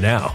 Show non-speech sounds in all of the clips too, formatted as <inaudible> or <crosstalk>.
now.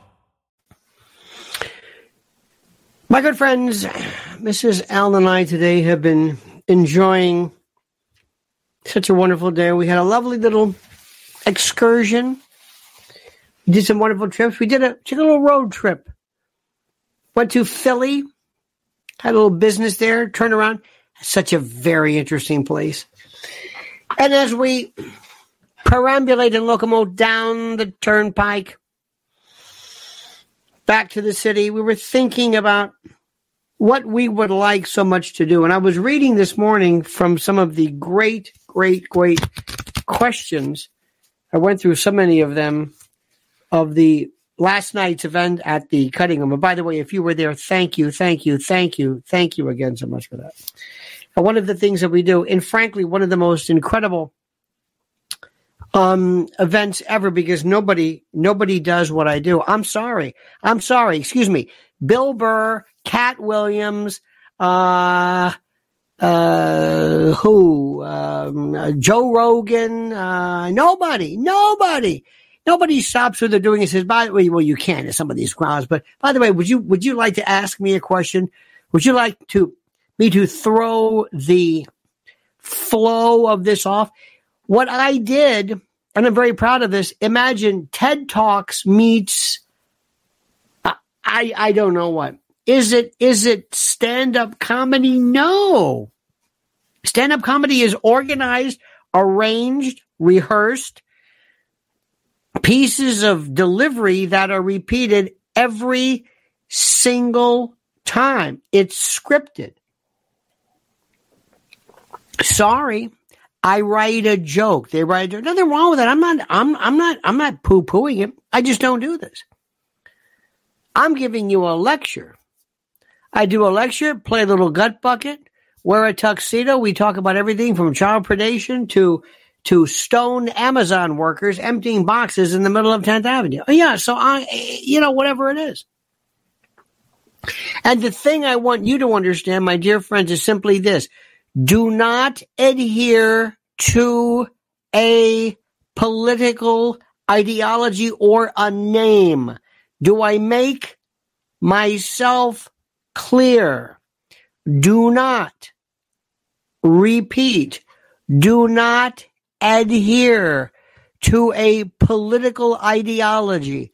My good friends, Mrs. Allen and I today have been enjoying such a wonderful day. We had a lovely little excursion. We did some wonderful trips. We did a took a little road trip. Went to Philly, had a little business there, turned around. Such a very interesting place. And as we perambulate and locomote down the turnpike back to the city, we were thinking about what we would like so much to do. And I was reading this morning from some of the great, great, great questions. I went through so many of them of the last night's event at the cutting room. And by the way, if you were there, thank you, thank you, thank you, thank you again so much for that. And one of the things that we do, and frankly, one of the most incredible um, events ever because nobody nobody does what I do. I'm sorry. I'm sorry. Excuse me. Bill Burr, Katt Williams, uh, uh, who, um, uh, Joe Rogan, uh, nobody, nobody, nobody stops what they're doing and says, by the way, well, you can at some of these grounds, but by the way, would you, would you like to ask me a question? Would you like to, me to throw the flow of this off? What I did, and I'm very proud of this, imagine TED Talks meets, uh, I, I don't know what. Is it is it stand up comedy? No. Stand up comedy is organized, arranged, rehearsed pieces of delivery that are repeated every single time. It's scripted. Sorry, I write a joke. They write nothing wrong with it. I'm not. I'm. I'm not. I'm not poo pooing it. I just don't do this. I'm giving you a lecture. I do a lecture, play a little gut bucket, wear a tuxedo. We talk about everything from child predation to to stoned Amazon workers emptying boxes in the middle of 10th Avenue. Oh, yeah, so I, you know, whatever it is. And the thing I want you to understand, my dear friends, is simply this. Do not adhere to a political ideology or a name. Do I make myself clear? Do not repeat. Do not adhere to a political ideology.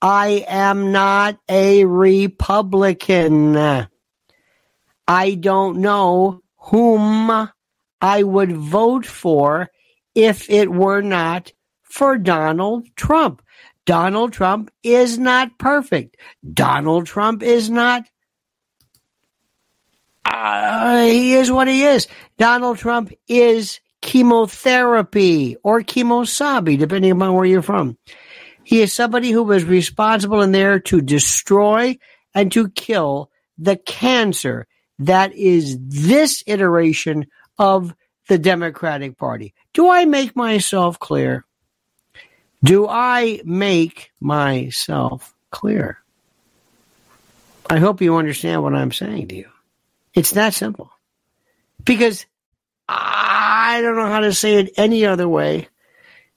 I am not a Republican. I don't know whom I would vote for if it were not for Donald Trump. Donald Trump is not perfect. Donald Trump is not. Uh, he is what he is. Donald Trump is chemotherapy or chemosabi, depending upon where you're from. He is somebody who was responsible in there to destroy and to kill the cancer that is this iteration of the Democratic Party. Do I make myself clear? Do I make myself clear? I hope you understand what I'm saying to you. It's that simple. Because I don't know how to say it any other way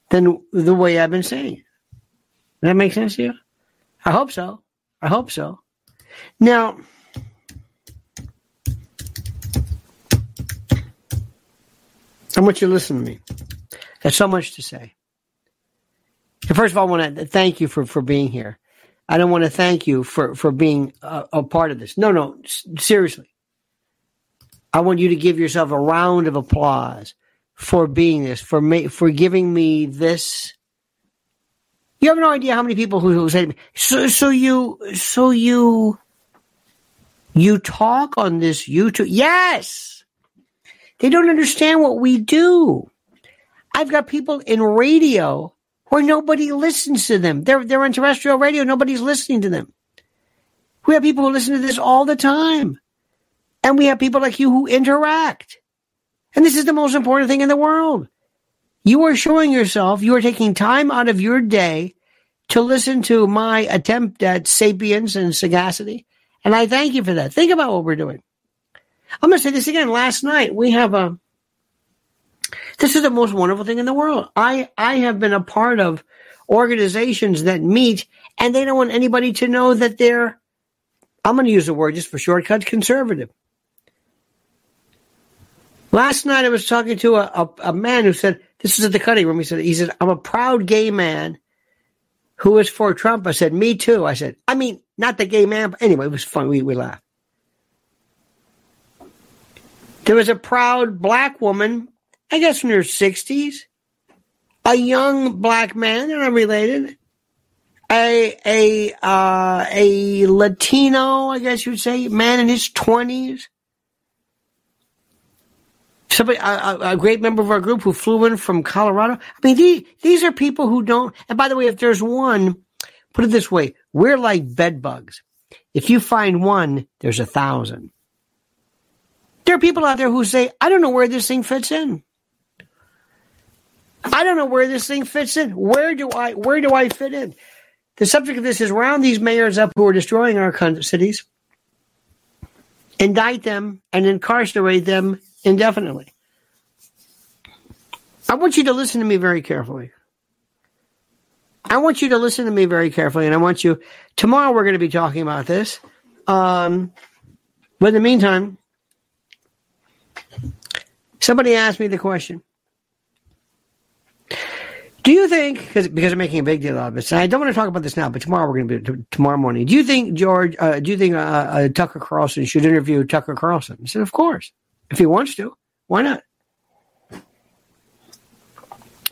than the way I've been saying it. Does that make sense to you? I hope so. I hope so. Now, Want you to listen to me. There's so much to say. First of all, I want to thank you for, for being here. I don't want to thank you for, for being a, a part of this. No, no, seriously. I want you to give yourself a round of applause for being this, for me, for giving me this. You have no idea how many people who, who say to me, so, so you, so you, you talk on this YouTube. Yes. They don't understand what we do. I've got people in radio where nobody listens to them. They're, they're on terrestrial radio. Nobody's listening to them. We have people who listen to this all the time. And we have people like you who interact. And this is the most important thing in the world. You are showing yourself, you are taking time out of your day to listen to my attempt at sapience and sagacity. And I thank you for that. Think about what we're doing. I'm going to say this again. Last night, we have a, this is the most wonderful thing in the world. I, I have been a part of organizations that meet and they don't want anybody to know that they're, I'm going to use the word just for shortcut, conservative. Last night I was talking to a, a, a, man who said, this is at the cutting room. He said, he said, I'm a proud gay man who is for Trump. I said, me too. I said, I mean, not the gay man, but anyway, it was fun. We, we laughed. There was a proud black woman, I guess in her sixties, a young black man, and I'm related, a, a, uh, a Latino, I guess you'd say, man in his twenties, somebody a, a, great member of our group who flew in from Colorado. I mean, these these are people who don't. And by the way, if there's one, put it this way: we're like bed bugs. If you find one, there's a thousand. There are people out there who say, "I don't know where this thing fits in." I don't know where this thing fits in. Where do I where do I fit in? The subject of this is round these mayors up who are destroying our cities, indict them, and incarcerate them indefinitely. I want you to listen to me very carefully. I want you to listen to me very carefully, and I want you. Tomorrow we're going to be talking about this. Um, but in the meantime, somebody asked me the question do you think, because because I'm making a big deal out of this, and I don't want to talk about this now, but tomorrow we're going to tomorrow morning. Do you think George? Uh, do you think uh, uh, Tucker Carlson should interview Tucker Carlson? I said, of course, if he wants to, why not?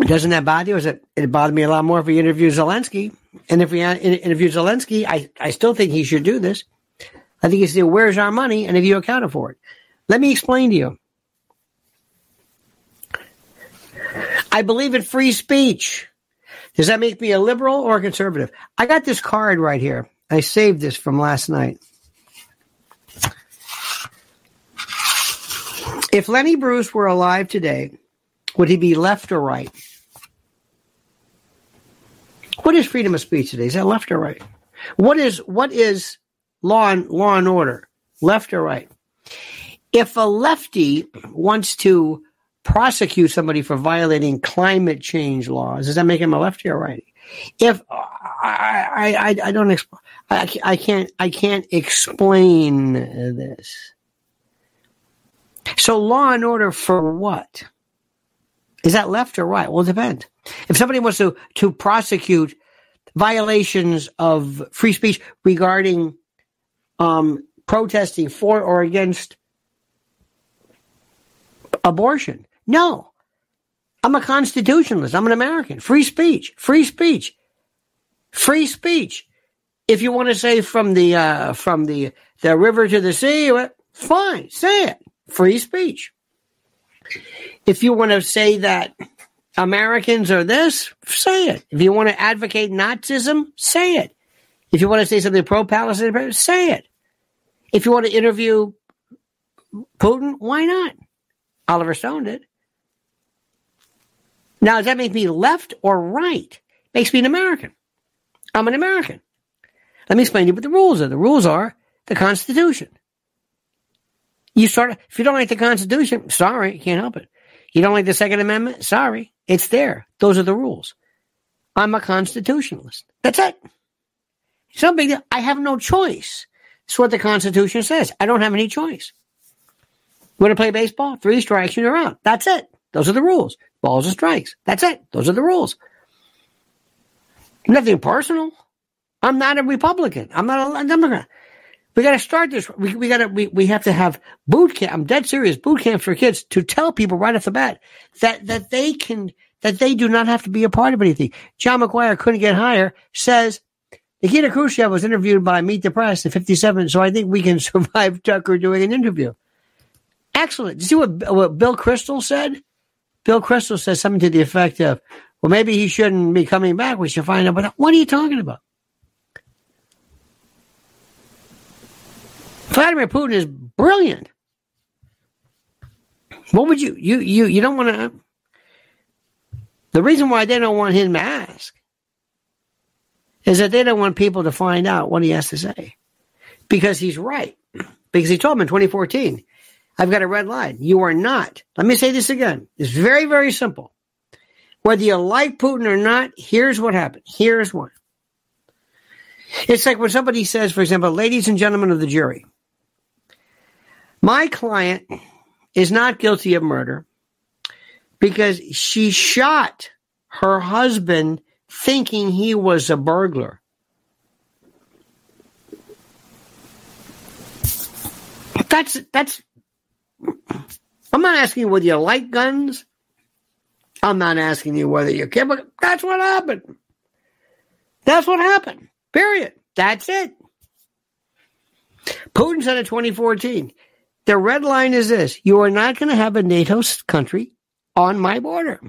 Doesn't that bother you? Is it? It bothered me a lot more if he interviewed Zelensky, and if he interviewed Zelensky, I I still think he should do this. I think he say, "Where's our money?" and if you accounted for it. Let me explain to you. I believe in free speech. Does that make me a liberal or a conservative? I got this card right here. I saved this from last night. If Lenny Bruce were alive today, would he be left or right? What is freedom of speech today? Is that left or right? What is what is law and law and order? Left or right? If a lefty wants to prosecute somebody for violating climate change laws, does that make him a lefty or righty? If I, I, I don't, exp- I, I can't, I can't explain this. So law and order for what? Is that left or right? Well, it depends. If somebody wants to, to prosecute violations of free speech regarding um, protesting for or against abortion, no. I'm a constitutionalist. I'm an American. Free speech. Free speech. Free speech. If you want to say from the uh, from the the river to the sea, fine, say it. Free speech. If you want to say that Americans are this, say it. If you want to advocate Nazism, say it. If you want to say something pro Palestine, say it. If you want to interview Putin, why not? Oliver Stone did. Now, does that make me left or right? Makes me an American. I'm an American. Let me explain to you what the rules are. The rules are the Constitution. You start if you don't like the Constitution, sorry, can't help it. You don't like the Second Amendment, sorry, it's there. Those are the rules. I'm a constitutionalist. That's it. Deal. I have no choice. It's what the Constitution says. I don't have any choice. You want to play baseball? Three strikes, you're out. That's it. Those are the rules. Balls and strikes. That's it. Those are the rules. Nothing personal. I'm not a Republican. I'm not a Democrat. We got to start this. We, we got to, we, we have to have boot camp. I'm dead serious. Boot camp for kids to tell people right off the bat that, that they can, that they do not have to be a part of anything. John McGuire couldn't get higher says Nikita Khrushchev was interviewed by Meet the Press in 57. So I think we can <laughs> survive Tucker doing an interview. Excellent. Did you see what, what Bill Kristol said? Bill Kristol says something to the effect of, well, maybe he shouldn't be coming back. We should find out. But what are you talking about? Vladimir Putin is brilliant. What would you, you, you, you don't want to, the reason why they don't want him to ask is that they don't want people to find out what he has to say because he's right. Because he told them in 2014, I've got a red line. You are not. Let me say this again. It's very, very simple. Whether you like Putin or not, here's what happened. Here's one. It's like when somebody says, for example, ladies and gentlemen of the jury, my client is not guilty of murder because she shot her husband thinking he was a burglar. That's that's I'm not asking you whether you like guns. I'm not asking you whether you care, but that's what happened. That's what happened. Period. That's it. Putin said in 2014, the red line is this you are not going to have a NATO country on my border.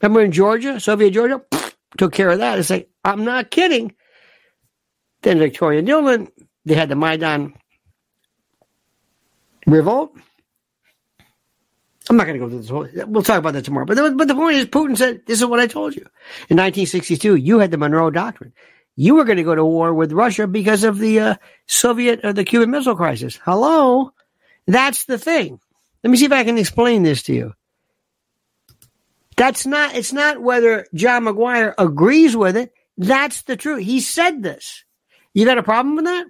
Remember in Georgia, Soviet Georgia, took care of that. It's like, I'm not kidding. Then Victoria Nuland, they had the Maidan revolt. I'm not going to go through this whole. We'll talk about that tomorrow. But the, but the point is, Putin said, "This is what I told you." In 1962, you had the Monroe Doctrine. You were going to go to war with Russia because of the uh, Soviet or the Cuban Missile Crisis. Hello, that's the thing. Let me see if I can explain this to you. That's not. It's not whether John McGuire agrees with it. That's the truth. He said this. You got a problem with that?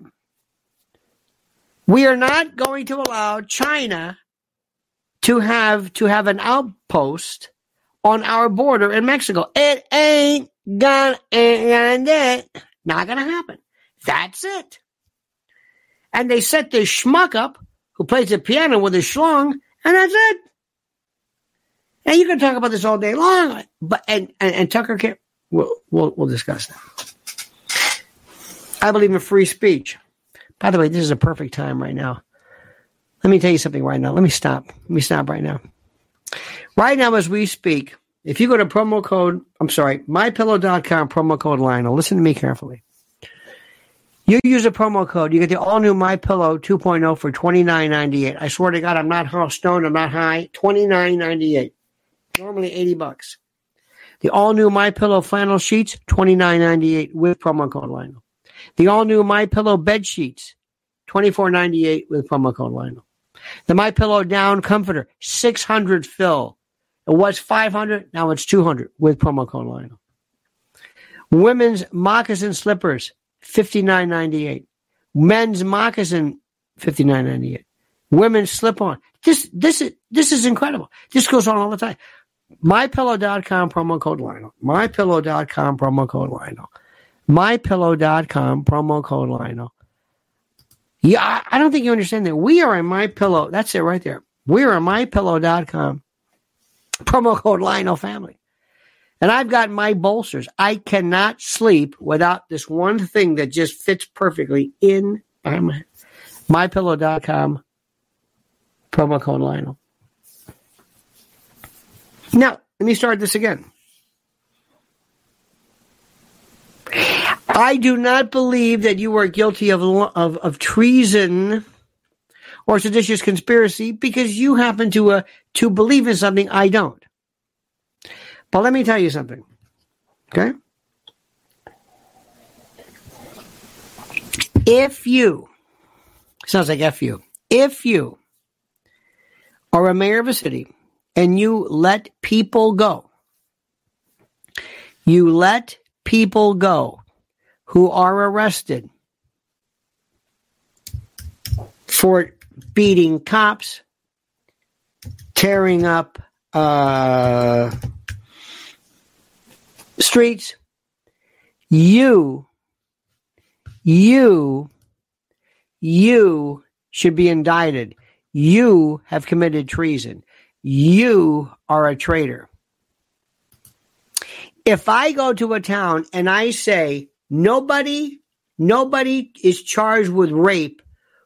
We are not going to allow China to have to have an outpost on our border in Mexico. It ain't gonna. Not gonna happen. That's it. And they set this schmuck up who plays the piano with a schlong, and that's it. And you can talk about this all day long, but and and, and Tucker can't. We'll, we'll we'll discuss that. I believe in free speech. By the way, this is a perfect time right now. Let me tell you something right now. Let me stop. Let me stop right now. Right now, as we speak, if you go to promo code, I'm sorry, mypillow.com promo code Lionel, listen to me carefully. You use a promo code, you get the all new My Pillow 2.0 for $29.98. I swear to God, I'm not stoned, I'm not high. $29.98. Normally 80 bucks. The all new My Pillow flannel sheets, $29.98 with promo code Lionel. The all new My Pillow bed sheets, $24.98 with promo code Lionel. The My Pillow down comforter, 600 fill. It was 500, now it's 200 with promo code Lionel. Women's moccasin slippers, 59.98. Men's moccasin, 59.98. Women's slip on. This this is this is incredible. This goes on all the time. MyPillow.com promo code Lionel. MyPillow.com promo code Lionel. MyPillow.com promo code Lionel. Yeah, I don't think you understand that. We are in My Pillow. That's it right there. We are on MyPillow.com promo code Lionel Family. And I've got my bolsters. I cannot sleep without this one thing that just fits perfectly in my mypillow.com promo code Lionel. Now, let me start this again. I do not believe that you are guilty of, of, of treason or seditious conspiracy because you happen to uh, to believe in something I don't. But let me tell you something. Okay? If you sounds like F you. If you are a mayor of a city and you let people go, you let people go who are arrested for beating cops, tearing up uh, streets. You, you, you should be indicted. You have committed treason. You are a traitor. If I go to a town and I say nobody, nobody is charged with rape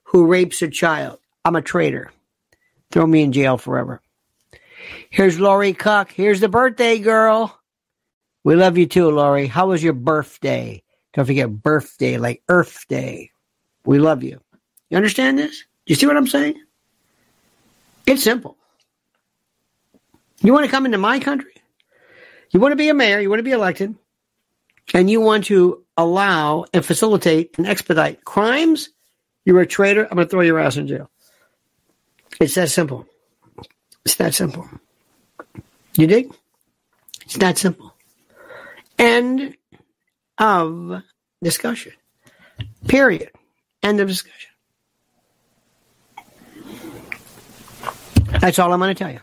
who rapes a child, I'm a traitor. Throw me in jail forever. Here's Lori Cuck. Here's the birthday girl. We love you too, Lori. How was your birthday? Don't forget birthday, like Earth Day. We love you. You understand this? You see what I'm saying? It's simple. You want to come into my country? You want to be a mayor, you want to be elected, and you want to allow and facilitate and expedite crimes, you're a traitor. I'm going to throw your ass in jail. It's that simple. It's that simple. You dig? It's that simple. End of discussion. Period. End of discussion. That's all I'm going to tell you.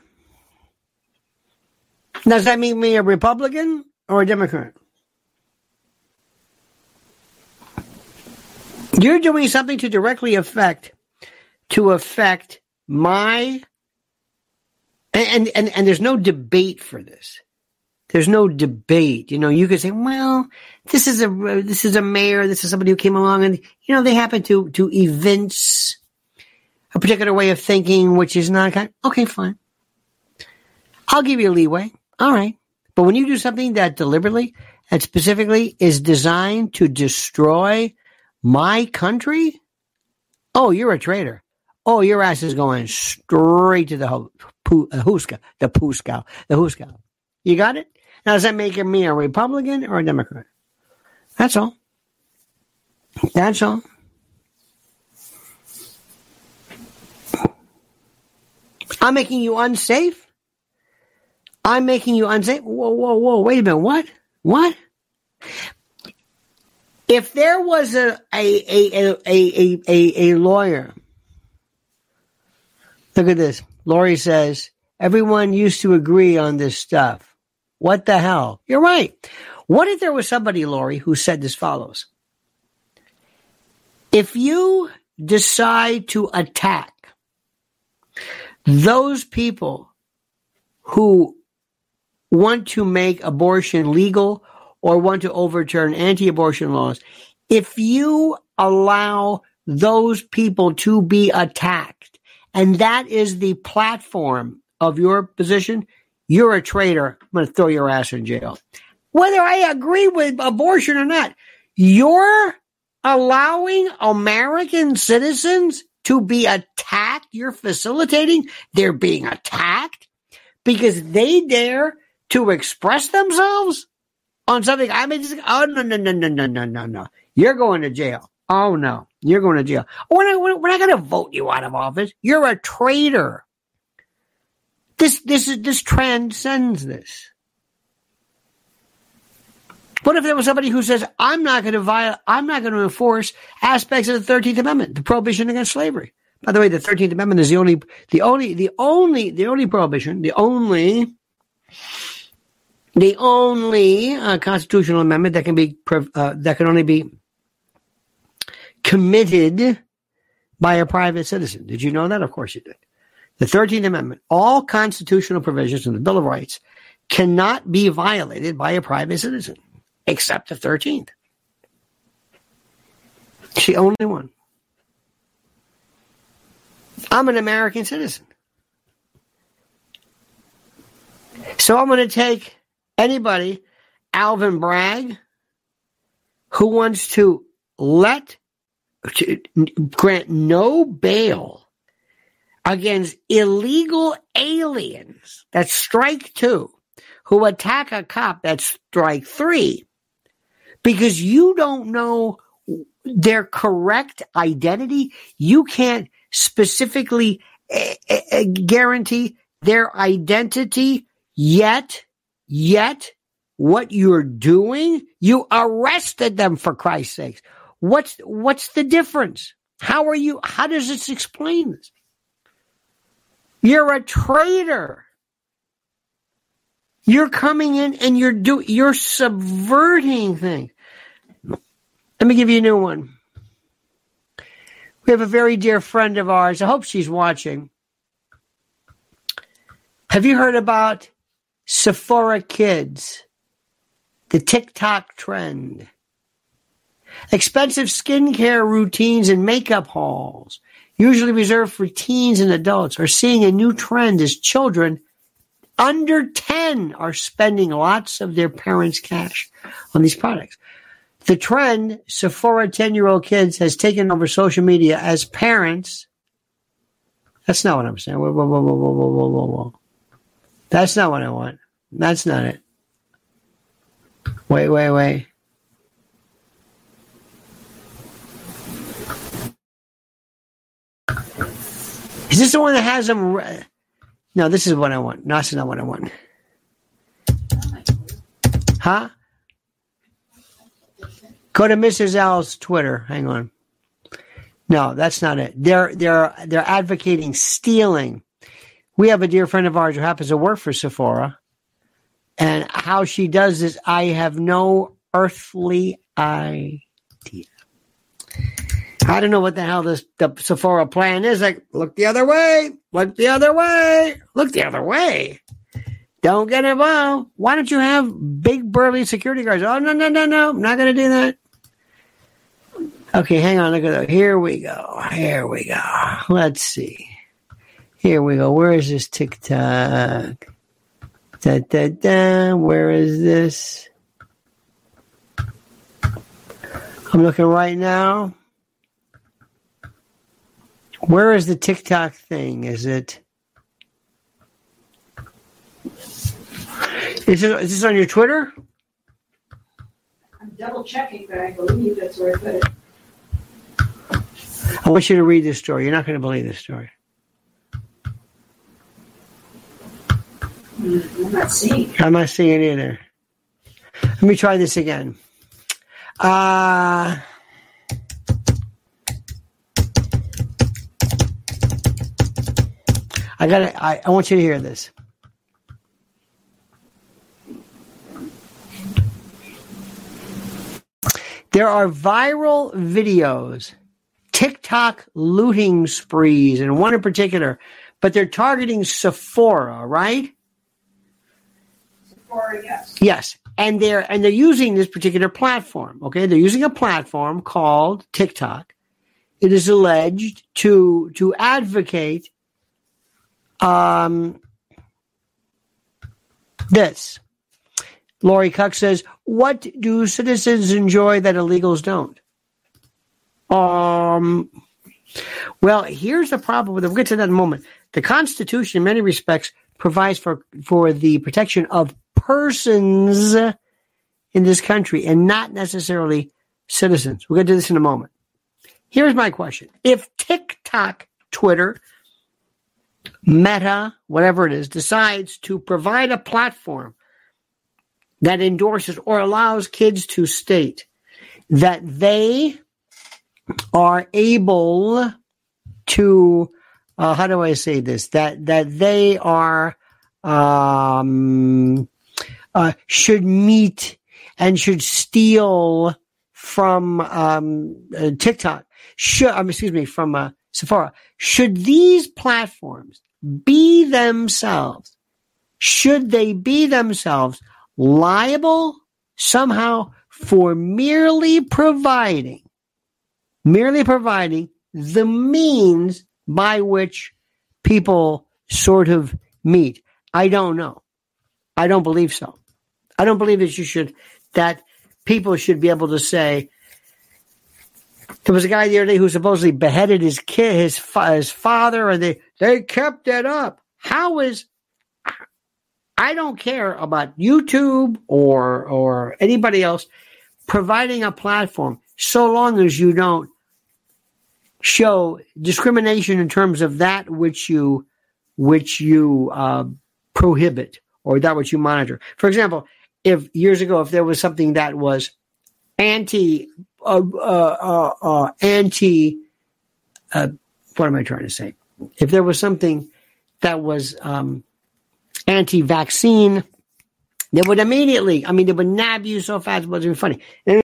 Does that make me a Republican or a Democrat? You're doing something to directly affect to affect my and and and there's no debate for this. There's no debate. You know, you could say, well, this is a this is a mayor, this is somebody who came along and you know they happen to to evince a particular way of thinking, which is not kind. Okay, fine. I'll give you leeway. All right, but when you do something that deliberately and specifically is designed to destroy my country, oh, you're a traitor. oh, your ass is going straight to the ho- uh, Huska, the Puskow, the Huskow. You got it? Now, does that make me a Republican or a Democrat? That's all. That's all. I'm making you unsafe. I'm making you unsafe. Whoa, whoa, whoa. Wait a minute. What? What? If there was a a a a a, a, lawyer, look at this. Lori says everyone used to agree on this stuff. What the hell? You're right. What if there was somebody, Lori, who said this follows? If you decide to attack those people who want to make abortion legal or want to overturn anti abortion laws, if you allow those people to be attacked, and that is the platform of your position, you're a traitor. I'm going to throw your ass in jail. Whether I agree with abortion or not, you're allowing American citizens to be attacked. You're facilitating they're being attacked because they dare to express themselves on something. I mean, oh no, no, no, no, no, no, no, no. You're going to jail. Oh no, you're going to jail. We're not, we're not going to vote you out of office. You're a traitor. This, this is, this transcends this. What if there was somebody who says, I'm not going to violate, I'm not going to enforce aspects of the 13th Amendment, the prohibition against slavery? By the way, the 13th Amendment is the only, the only, the only, the only prohibition, the only, the only uh, constitutional amendment that can be, uh, that can only be committed by a private citizen. Did you know that? Of course you did. The 13th Amendment, all constitutional provisions in the Bill of Rights cannot be violated by a private citizen except the 13th. It's the only one. I'm an American citizen. So I'm going to take anybody, Alvin Bragg, who wants to let, to grant no bail against illegal aliens. That's strike two. Who attack a cop. That's strike three because you don't know their correct identity. You can't specifically uh, uh, guarantee their identity yet, yet what you're doing. You arrested them for Christ's sake. What's, what's the difference? How are you, how does this explain this? You're a traitor. You're coming in and you're do you're subverting things. Let me give you a new one. We have a very dear friend of ours. I hope she's watching. Have you heard about Sephora Kids? The TikTok trend. Expensive skincare routines and makeup hauls, usually reserved for teens and adults, are seeing a new trend as children under 10 are spending lots of their parents' cash on these products. The trend, Sephora 10 year old kids has taken over social media as parents. That's not what I'm saying. Whoa, whoa, whoa, whoa, whoa, whoa, whoa, whoa. That's not what I want. That's not it. Wait, wait, wait. Is this the one that has them? Re- no, this is what I want. No, this is not what I want. Huh? Go to Mrs. L's Twitter. Hang on. No, that's not it. They're they're they're advocating stealing. We have a dear friend of ours who happens to work for Sephora, and how she does this, I have no earthly idea. I don't know what the hell this the Sephora plan is. Like, look the other way, look the other way, look the other way. Don't get involved. Why don't you have big burly security guards? Oh no no no no! I'm not to do that. Okay, hang on. Look at that. Here we go. Here we go. Let's see. Here we go. Where is this TikTok? Da, da, da. Where is this? I'm looking right now. Where is the TikTok thing? Is it? Is, it, is this on your Twitter? I'm double checking, but I believe that's where I put it. I want you to read this story. You're not going to believe this story. I'm not seeing. I'm not seeing it either. Let me try this again. Uh, I got I, I want you to hear this. There are viral videos, TikTok looting sprees, and one in particular, but they're targeting Sephora, right? Yes. Yes, and they're and they're using this particular platform. Okay, they're using a platform called TikTok. It is alleged to to advocate um, this. Lori Cuck says, "What do citizens enjoy that illegals don't?" Um. Well, here's the problem with it. We'll get to that in a moment. The Constitution, in many respects, provides for for the protection of persons in this country and not necessarily citizens. We're going to do this in a moment. Here's my question. If TikTok, Twitter, Meta, whatever it is, decides to provide a platform that endorses or allows kids to state that they are able to, uh, how do I say this? That that they are um, uh, should meet and should steal from um, uh, TikTok. Should um, excuse me from uh, Sephora. Should these platforms be themselves? Should they be themselves liable somehow for merely providing, merely providing the means by which people sort of meet? I don't know. I don't believe so. I don't believe that you should that people should be able to say there was a guy the other day who supposedly beheaded his kid, his his father, and they they kept it up. How is I don't care about YouTube or or anybody else providing a platform so long as you don't show discrimination in terms of that which you which you uh, prohibit or that which you monitor. For example, if years ago, if there was something that was anti, uh, uh, uh, uh anti, uh, what am I trying to say? If there was something that was um, anti-vaccine, they would immediately, I mean, they would nab you so fast it wasn't even funny. And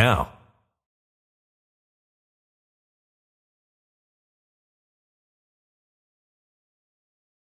now.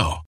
now.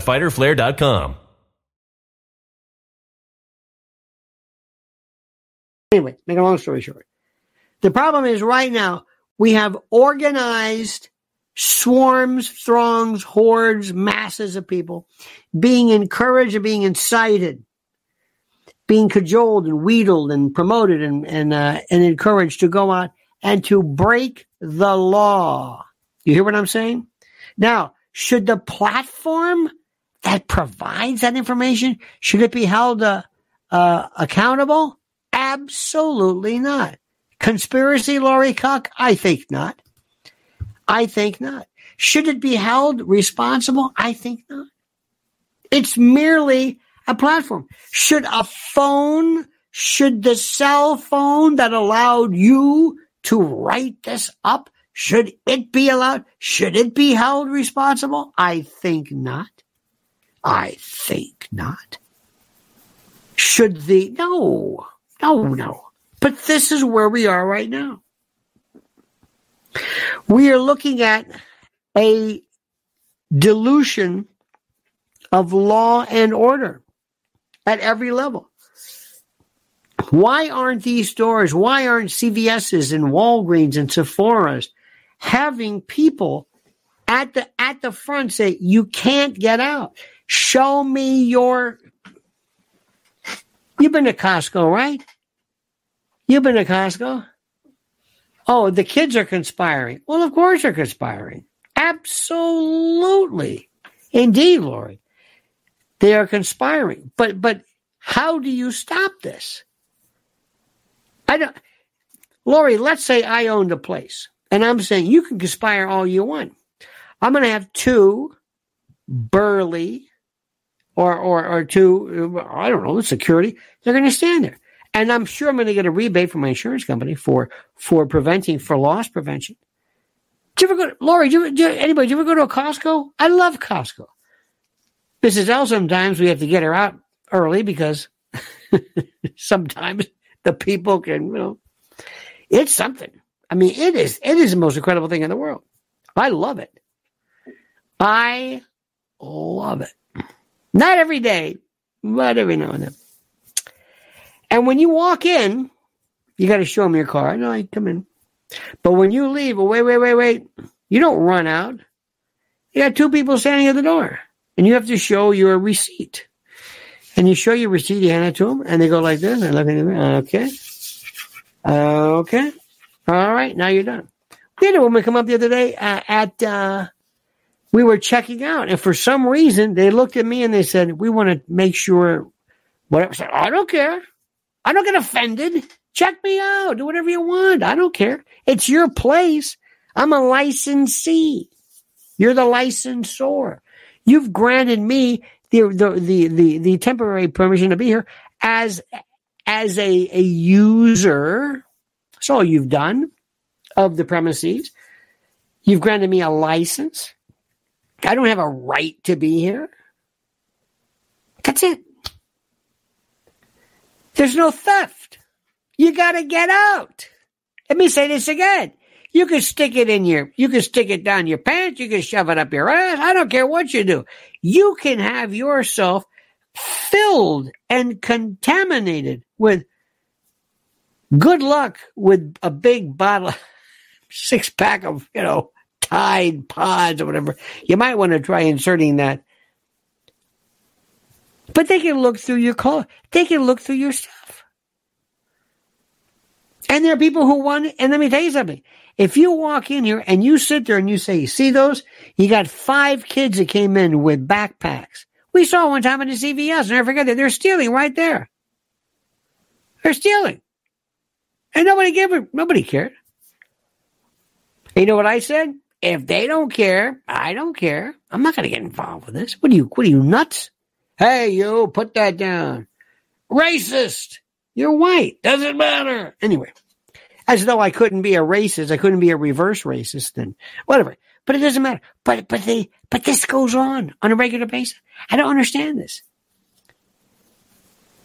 www.fighterflare.com. Anyway, make a long story short. The problem is right now we have organized swarms, throngs, hordes, masses of people being encouraged and being incited, being cajoled and wheedled and promoted and and uh, and encouraged to go out and to break the law. You hear what I'm saying? Now, should the platform that provides that information should it be held uh, uh, accountable? Absolutely not. Conspiracy, Lori Cuck? I think not. I think not. Should it be held responsible? I think not. It's merely a platform. Should a phone, should the cell phone that allowed you to write this up, should it be allowed? Should it be held responsible? I think not. I think not. Should the, no, no, no. But this is where we are right now. We are looking at a dilution of law and order at every level. Why aren't these stores, why aren't CVS's and Walgreens and Sephora's having people at the at the front say you can't get out? Show me your You've been to Costco, right? You've been to Costco? Oh, the kids are conspiring. Well, of course they're conspiring. Absolutely. Indeed, Lori. They are conspiring. But but how do you stop this? I don't Lori, let's say I owned a place and I'm saying you can conspire all you want. I'm gonna have two burly or or or two I don't know, the security. They're gonna stand there. And I'm sure I'm going to get a rebate from my insurance company for for preventing for loss prevention. Do you ever go, Lori? Do, you, do anybody? Do you ever go to a Costco? I love Costco. Mrs. L. Sometimes we have to get her out early because <laughs> sometimes the people can, you know, it's something. I mean, it is. It is the most incredible thing in the world. I love it. I love it. Not every day, but every now and then. And when you walk in, you got to show them your car. No, I come in. But when you leave, oh, wait, wait, wait, wait. You don't run out. You got two people standing at the door, and you have to show your receipt. And you show your receipt, you hand it to them, and they go like this. And look at me. Okay. Okay. All right. Now you're done. We had a woman come up the other day uh, at, uh, we were checking out, and for some reason, they looked at me and they said, We want to make sure whatever. I said, I don't care. I don't get offended. Check me out. Do whatever you want. I don't care. It's your place. I'm a licensee. You're the licensor. You've granted me the, the, the, the, the temporary permission to be here as, as a, a user. That's all you've done of the premises. You've granted me a license. I don't have a right to be here. That's it. There's no theft. You got to get out. Let me say this again. You can stick it in your, you can stick it down your pants. You can shove it up your ass. I don't care what you do. You can have yourself filled and contaminated with good luck with a big bottle, <laughs> six pack of, you know, Tide Pods or whatever. You might want to try inserting that. But they can look through your car. They can look through your stuff. And there are people who want, and let me tell you something. If you walk in here and you sit there and you say, see those? You got five kids that came in with backpacks. We saw one time in the CVS, and I forget that they're stealing right there. They're stealing. And nobody gave it, nobody cared. You know what I said? If they don't care, I don't care. I'm not going to get involved with this. What are you, what are you nuts? Hey, you, put that down. Racist. You're white. Doesn't matter. Anyway, as though I couldn't be a racist. I couldn't be a reverse racist and whatever. But it doesn't matter. But, but they, but this goes on on a regular basis. I don't understand this.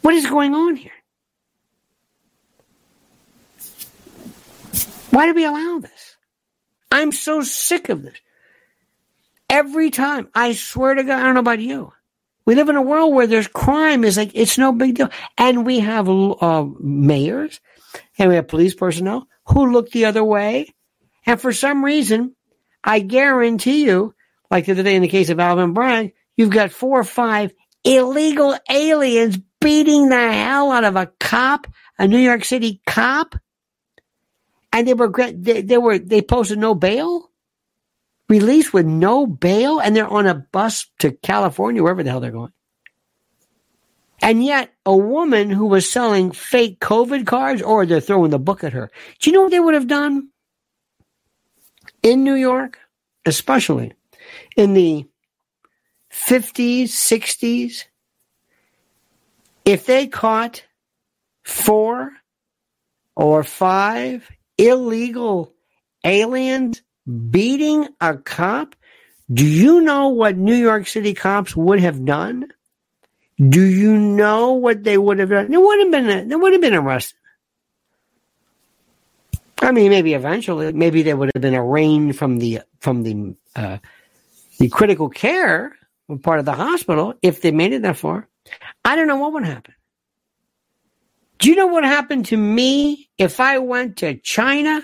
What is going on here? Why do we allow this? I'm so sick of this. Every time, I swear to God, I don't know about you. We live in a world where there's crime is like, it's no big deal. And we have uh, mayors and we have police personnel who look the other way. And for some reason, I guarantee you, like the other day in the case of Alvin Bragg, you've got four or five illegal aliens beating the hell out of a cop, a New York City cop and they were they, they were they posted no bail, released with no bail, and they're on a bus to California, wherever the hell they're going. And yet, a woman who was selling fake COVID cards, or they're throwing the book at her. Do you know what they would have done in New York, especially in the 50s, 60s? If they caught four or five illegal aliens beating a cop? Do you know what New York City cops would have done? Do you know what they would have done? They would have been they would have been arrested. I mean, maybe eventually, maybe they would have been arraigned from the from the uh, the critical care part of the hospital if they made it that far. I don't know what would happen. Do you know what happened to me if I went to China?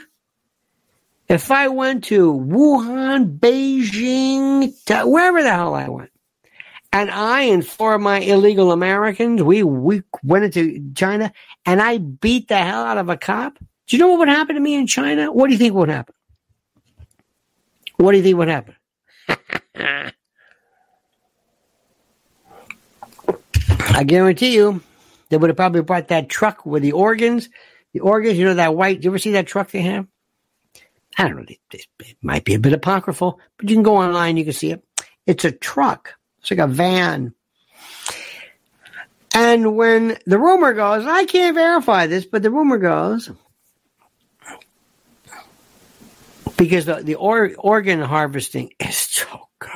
If I went to Wuhan, Beijing, wherever the hell I went, and I and four of my illegal Americans, we, we went into China and I beat the hell out of a cop. Do you know what would happen to me in China? What do you think would happen? What do you think would happen? <laughs> I guarantee you, they would have probably brought that truck with the organs. The organs, you know, that white. You ever see that truck they have? I don't know. It might be a bit apocryphal, but you can go online. You can see it. It's a truck. It's like a van. And when the rumor goes, I can't verify this, but the rumor goes, because the, the or, organ harvesting is so good.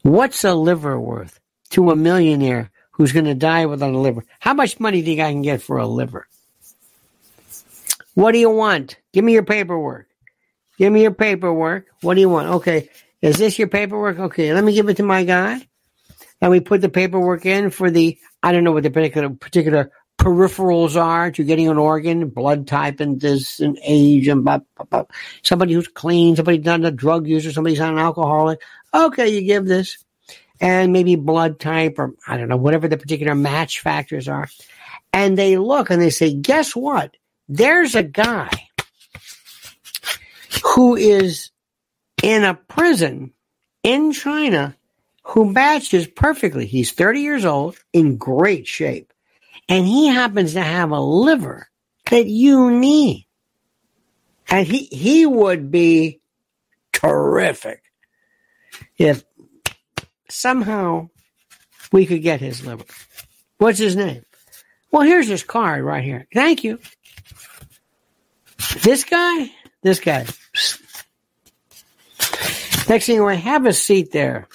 What's a liver worth to a millionaire who's going to die without a liver. How much money do you think I can get for a liver? What do you want? Give me your paperwork. Give me your paperwork. What do you want? Okay. Is this your paperwork? Okay. Let me give it to my guy. And we put the paperwork in for the, I don't know what the particular, particular peripherals are to getting an organ, blood type and this and age and blah, blah, blah. somebody who's clean, somebody not a drug user, somebody's not an alcoholic. Okay. You give this and maybe blood type or I don't know, whatever the particular match factors are. And they look and they say, guess what? There's a guy who is in a prison in China who matches perfectly. He's 30 years old, in great shape, and he happens to have a liver that you need. And he, he would be terrific if somehow we could get his liver. What's his name? Well, here's his card right here. Thank you. This guy, this guy. Next thing I have a seat there.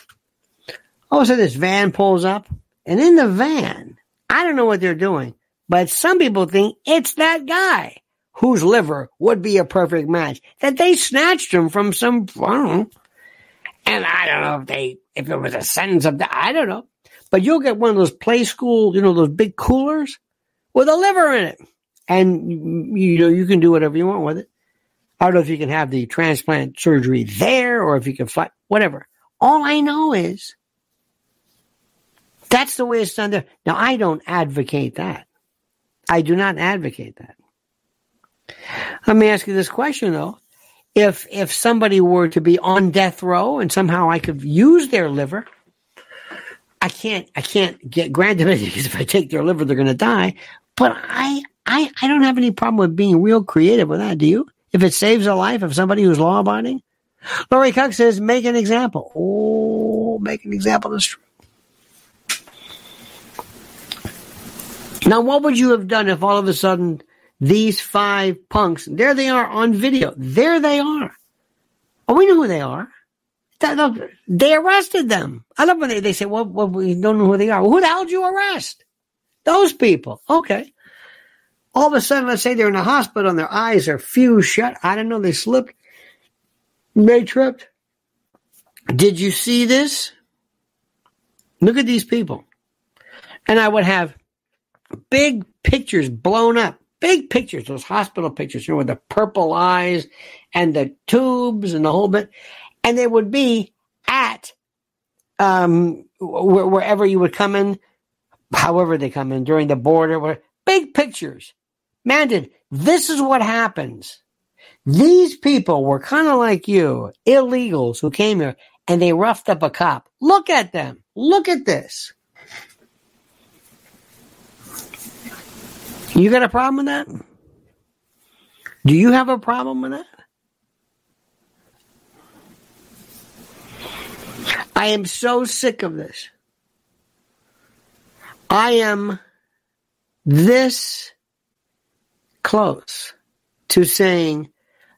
All of a sudden, this van pulls up And in the van, I don't know what they're doing, but some people think it's that guy whose liver would be a perfect match that they snatched him from some, I don't know. And I don't know if they, if it was a sentence of that, I don't know. But you'll get one of those play school, you know, those big coolers with a liver in it. And you know, you can do whatever you want with it. I don't know if you can have the transplant surgery there or if you can fight, whatever. All I know is that's the way it's done there. Now, I don't advocate that. I do not advocate that. Let me ask you this question though. If, if somebody were to be on death row and somehow I could use their liver, I can't, I can't get granted <laughs> it because if I take their liver, they're going to die. But I, I, I don't have any problem with being real creative with that. Do you? If it saves a life of somebody who's law abiding? Lori Cook says, make an example. Oh, make an example is true. Now, what would you have done if all of a sudden these five punks, there they are on video. There they are. Oh, we know who they are. They arrested them. I love when they, they say, well, well, we don't know who they are. Well, who the hell did you arrest? Those people. Okay. All of a sudden, let's say they're in a hospital and their eyes are fused shut. I don't know. They slipped. They tripped. Did you see this? Look at these people. And I would have big pictures blown up. Big pictures, those hospital pictures, you know, with the purple eyes and the tubes and the whole bit. And they would be at um, wherever you would come in, however they come in during the border, big pictures. Man, did this is what happens. These people were kind of like you, illegals who came here and they roughed up a cop. Look at them. Look at this. You got a problem with that? Do you have a problem with that? I am so sick of this. I am this close to saying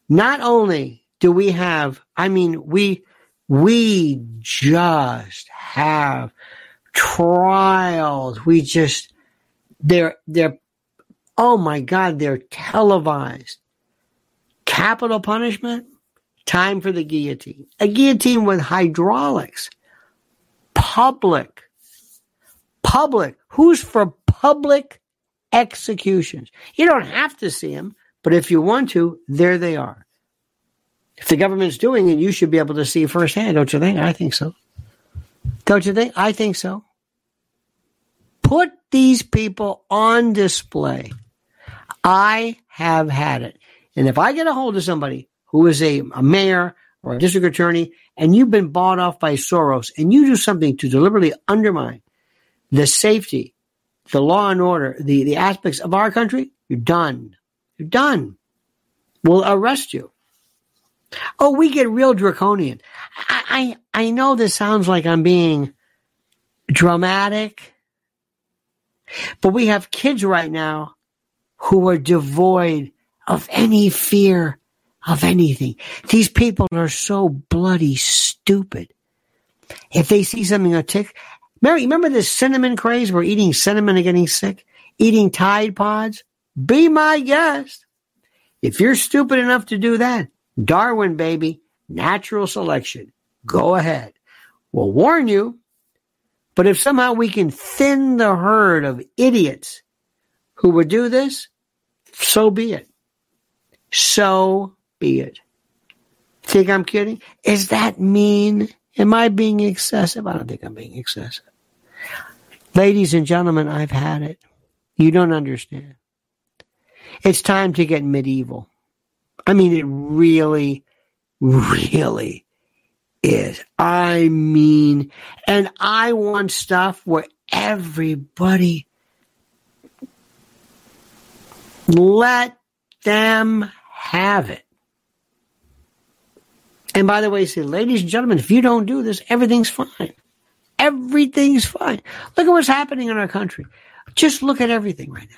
not only do we have, I mean, we, we just have trials. We just, they're, they're, oh my God, they're televised. Capital punishment, time for the guillotine. A guillotine with hydraulics. Public. Public. Who's for public executions? You don't have to see them. But if you want to, there they are. If the government's doing it, you should be able to see firsthand, don't you think? I think so. Don't you think? I think so. Put these people on display. I have had it. And if I get a hold of somebody who is a, a mayor or a district attorney and you've been bought off by Soros and you do something to deliberately undermine the safety, the law and order, the, the aspects of our country, you're done. You're done. We'll arrest you. Oh, we get real draconian. I, I, I know this sounds like I'm being dramatic, but we have kids right now who are devoid of any fear of anything. These people are so bloody stupid. If they see something a tick, Mary, remember this cinnamon craze? We're eating cinnamon and getting sick, eating Tide Pods. Be my guest. If you're stupid enough to do that, Darwin, baby, natural selection. Go ahead. We'll warn you. But if somehow we can thin the herd of idiots who would do this, so be it. So be it. Think I'm kidding? Is that mean? Am I being excessive? I don't think I'm being excessive. Ladies and gentlemen, I've had it. You don't understand. It's time to get medieval. I mean, it really, really is. I mean, and I want stuff where everybody let them have it. And by the way, say, ladies and gentlemen, if you don't do this, everything's fine. Everything's fine. Look at what's happening in our country. Just look at everything right now.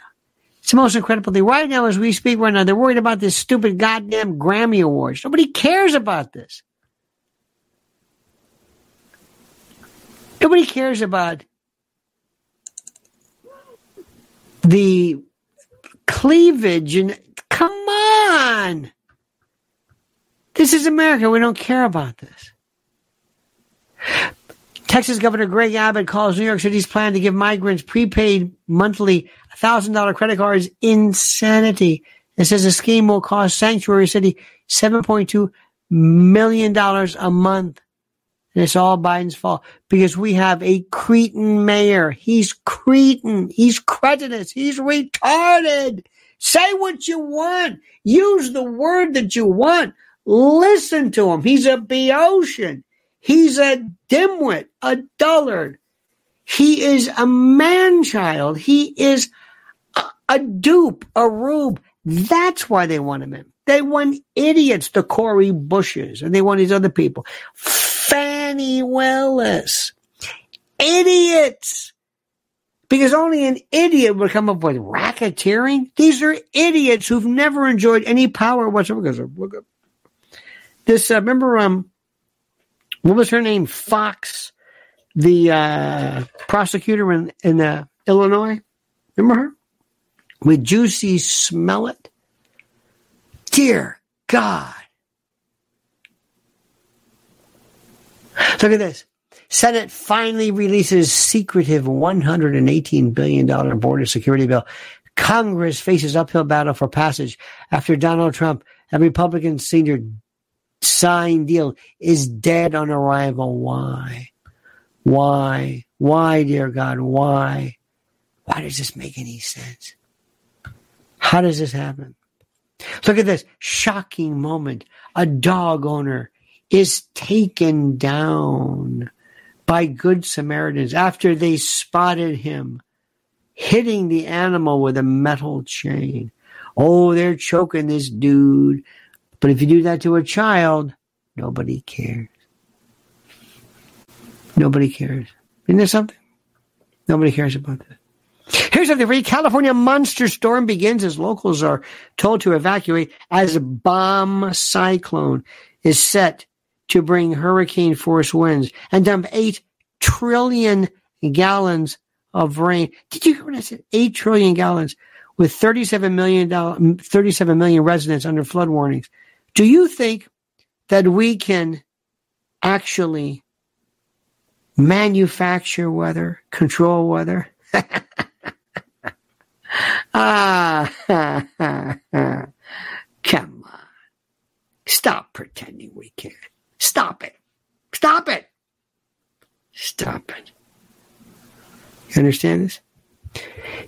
It's the most incredible thing. Right now, as we speak right now, they're worried about this stupid goddamn Grammy Awards. Nobody cares about this. Nobody cares about the cleavage and come on. This is America. We don't care about this. Texas Governor Greg Abbott calls New York City's plan to give migrants prepaid monthly $1,000 credit cards insanity. It says the scheme will cost Sanctuary City $7.2 million a month. And it's all Biden's fault because we have a cretin mayor. He's cretin. He's cretinous. He's retarded. Say what you want. Use the word that you want. Listen to him. He's a Boeotian. He's a dimwit, a dullard. He is a man child. He is a, a dupe, a rube. That's why they want him in. They want idiots, the Cori Bushes, and they want these other people. Fani Willis. Idiots. Because only an idiot would come up with racketeering. These are idiots who've never enjoyed any power whatsoever. This, uh, remember, um, what was her name? Foxx, the uh, prosecutor in, in uh, Illinois. Remember her? With Jussie Smollett. Dear God. Look at this. Senate finally releases secretive $118 billion border security bill. Congress faces uphill battle for passage after Donald Trump, a Republican senior signed deal, is dead on arrival. Why? Why? Why, dear God? Why? Why does this make any sense? How does this happen? Look at this shocking moment. A dog owner is taken down by good Samaritans after they spotted him hitting the animal with a metal chain. Oh, they're choking this dude. But if you do that to a child, nobody cares. Nobody cares. Isn't there something? Nobody cares about that. Here's something for you. California monster storm begins as locals are told to evacuate as a bomb cyclone is set to bring hurricane force winds and dump 8 trillion gallons of rain. Did you hear what I said? 8 trillion gallons with 37 million, 37 million residents under flood warnings. Do you think that we can actually manufacture weather, control weather? <laughs> ah, <laughs> come on. Stop pretending we can. Stop it. Stop it. Stop it. You understand this?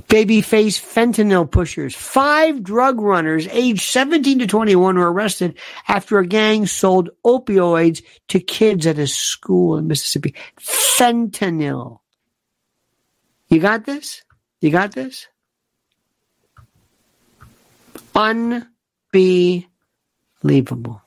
Babyface fentanyl pushers. Five drug runners aged 17 to 21 were arrested after a gang sold opioids to kids at a school in Mississippi. Fentanyl. You got this? You got this? Unbelievable.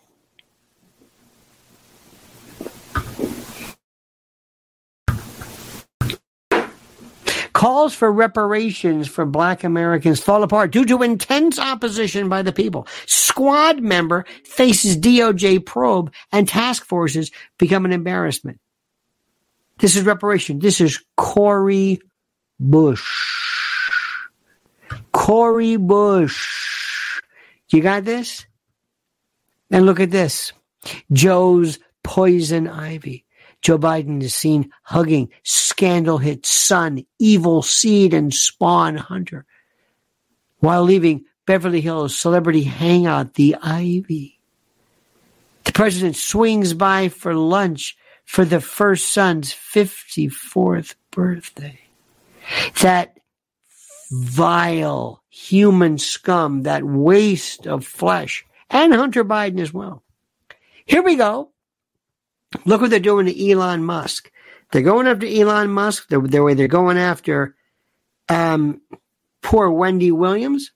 Calls for reparations for black Americans fall apart due to intense opposition by the people. Squad member faces DOJ probe and task forces become an embarrassment. This is reparation. This is Cori Bush. Cori Bush. You got this? And look at this. Joe's poison ivy. Joe Biden is seen hugging scandal hit son, evil seed and spawn hunter, while leaving Beverly Hills celebrity hangout, the Ivy. The president swings by for lunch for the first son's 54th birthday. That vile human scum, that waste of flesh, and Hunter Biden as well. Here we go. Look what they're doing to Elon Musk. They're going after Elon Musk the, the way they're going after um, poor Wendy Williams,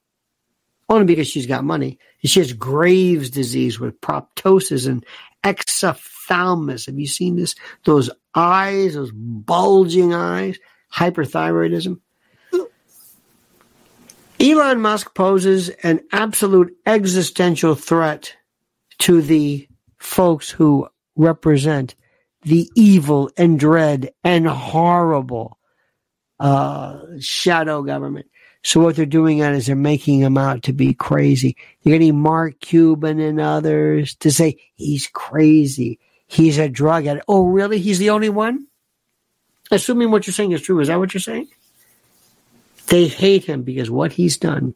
only because she's got money. She has Graves' disease with proptosis and exophthalmos. Have you seen this? Those eyes, those bulging eyes, hyperthyroidism. Elon Musk poses an absolute existential threat to the folks who represent the evil and dread and horrible uh, shadow government. So what they're doing at is they're making him out to be crazy. You're getting Mark Cuban and others to say he's crazy. He's a drug addict. Oh, really? He's the only one? Assuming what you're saying is true, is that what you're saying? They hate him because what he's done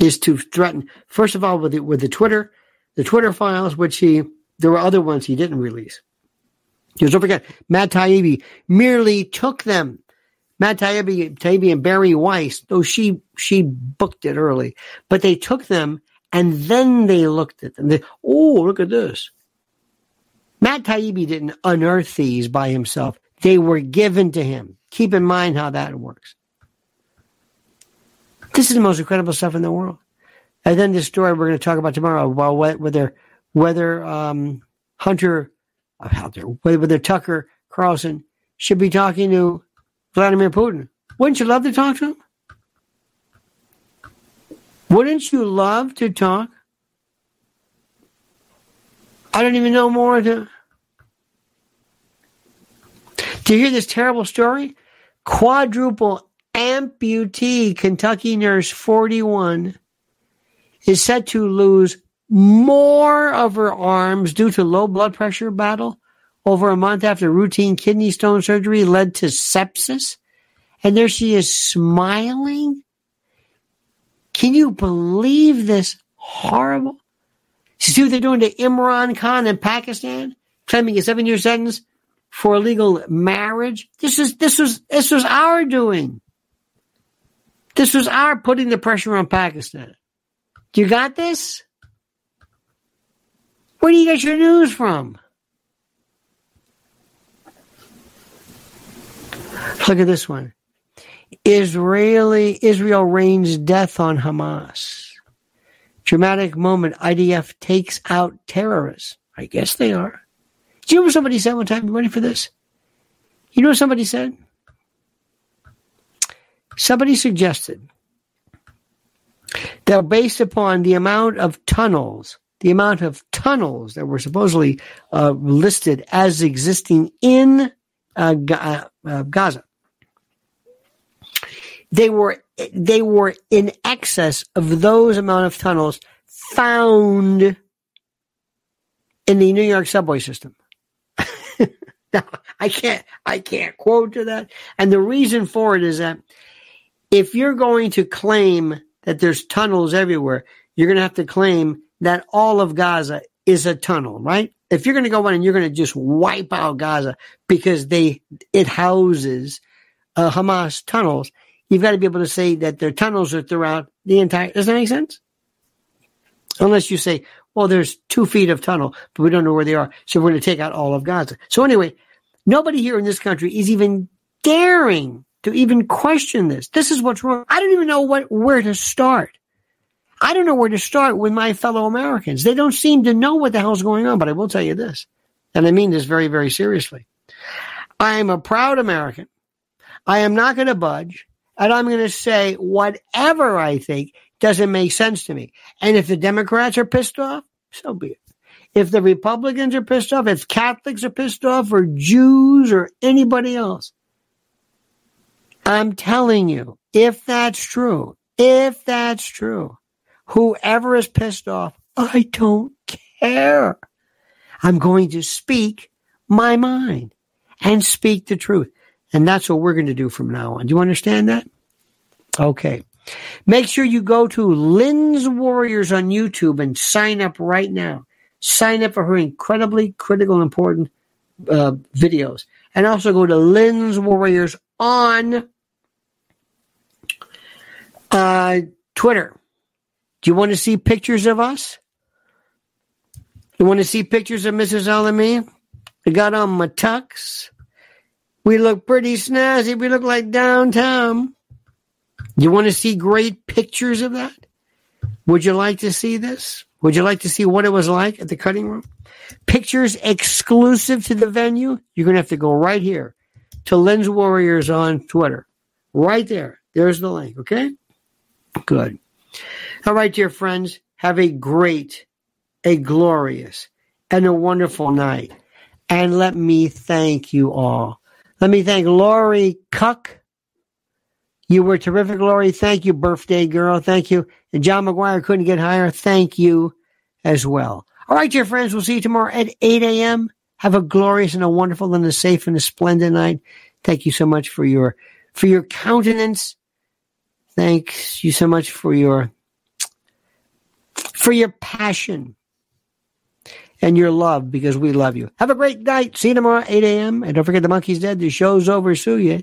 is to threaten. First of all, with the, with the Twitter, the Twitter files, which he there were other ones he didn't release. Because don't forget, Matt Taibbi merely took them. Matt Taibbi, Taibbi and Bari Weiss, though she she booked it early, but they took them and then they looked at them. They, oh, look at this. Matt Taibbi didn't unearth these by himself. They were given to him. Keep in mind how that works. This is the most incredible stuff in the world. And then this story we're going to talk about tomorrow about whether whether um, Hunter, uh, Hunter whether, whether Tucker Carlson should be talking to Vladimir Putin. Wouldn't you love to talk to him? Wouldn't you love to talk? I don't even know more to. You hear this terrible story? Quadruple amputee Kentucky nurse 41 is set to lose more of her arms due to low blood pressure battle over a month after routine kidney stone surgery led to sepsis. And there she is smiling. Can you believe this horrible? See what they're doing to Imran Khan in Pakistan, claiming a seven-year sentence for illegal marriage. This is this was this was our doing. This was our putting the pressure on Pakistan. You got this? Where do you get your news from? Look at this one. Israeli Israel rains death on Hamas. Dramatic moment. IDF takes out terrorists. I guess they are. Do you know what somebody said one time? You ready for this? You know what somebody said? Somebody suggested that are based upon the amount of tunnels, the amount of tunnels that were supposedly uh, listed as existing in uh, uh, uh Gaza, they were they were in excess of those amount of tunnels found in the New York subway system. <laughs> I can't I can't quote to that. And the reason for it is that if you're going to claim that there's tunnels everywhere, you're going to have to claim that all of Gaza is a tunnel, right? If you're going to go in and you're going to just wipe out Gaza because they it houses uh, Hamas tunnels, you've got to be able to say that their tunnels are throughout the entire. Does that make sense? Unless you say, well, there's two feet of tunnel, but we don't know where they are, so we're going to take out all of Gaza. So anyway, nobody here in this country is even daring to even question this. This is what's wrong. I don't even know what where to start. I don't know where to start with my fellow Americans. They don't seem to know what the hell's going on, but I will tell you this, and I mean this very, very seriously. I am a proud American. I am not going to budge, and I'm going to say whatever I think doesn't make sense to me. And if the Democrats are pissed off, so be it. If the Republicans are pissed off, if Catholics are pissed off, or Jews, or anybody else, I'm telling you, if that's true, if that's true, whoever is pissed off, I don't care. I'm going to speak my mind and speak the truth. And that's what we're going to do from now on. Do you understand that? Okay. Make sure you go to Lynn's Warriors on YouTube and sign up right now. Sign up for her incredibly critical, important uh, videos. And also go to Lynn's Warriors on uh, Twitter. Do you want to see pictures of us? You want to see pictures of Mrs. Alameen? I got on my tux. We look pretty snazzy. We look like downtown. You want to see great pictures of that? Would you like to see this? Would you like to see what it was like at the cutting room? Pictures exclusive to the venue? You're going to have to go right here to Lynn's Warriors on Twitter. Right there. There's the link, okay? Good. All right, dear friends, have a great, a glorious, and a wonderful night. And let me thank you all. Let me thank Laurie Cuck You were terrific, Lori. Thank you, birthday girl. Thank you. And John McGuire couldn't get higher. Thank you as well. All right, dear friends, we'll see you tomorrow at 8 a.m. Have a glorious and a wonderful and a safe and a splendid night. Thank you so much for your for your countenance. Thanks you so much for your for your passion and your love because we love you. Have a great night. See you tomorrow, 8 a.m. And don't forget the monkey's dead. The show's over. Sue you.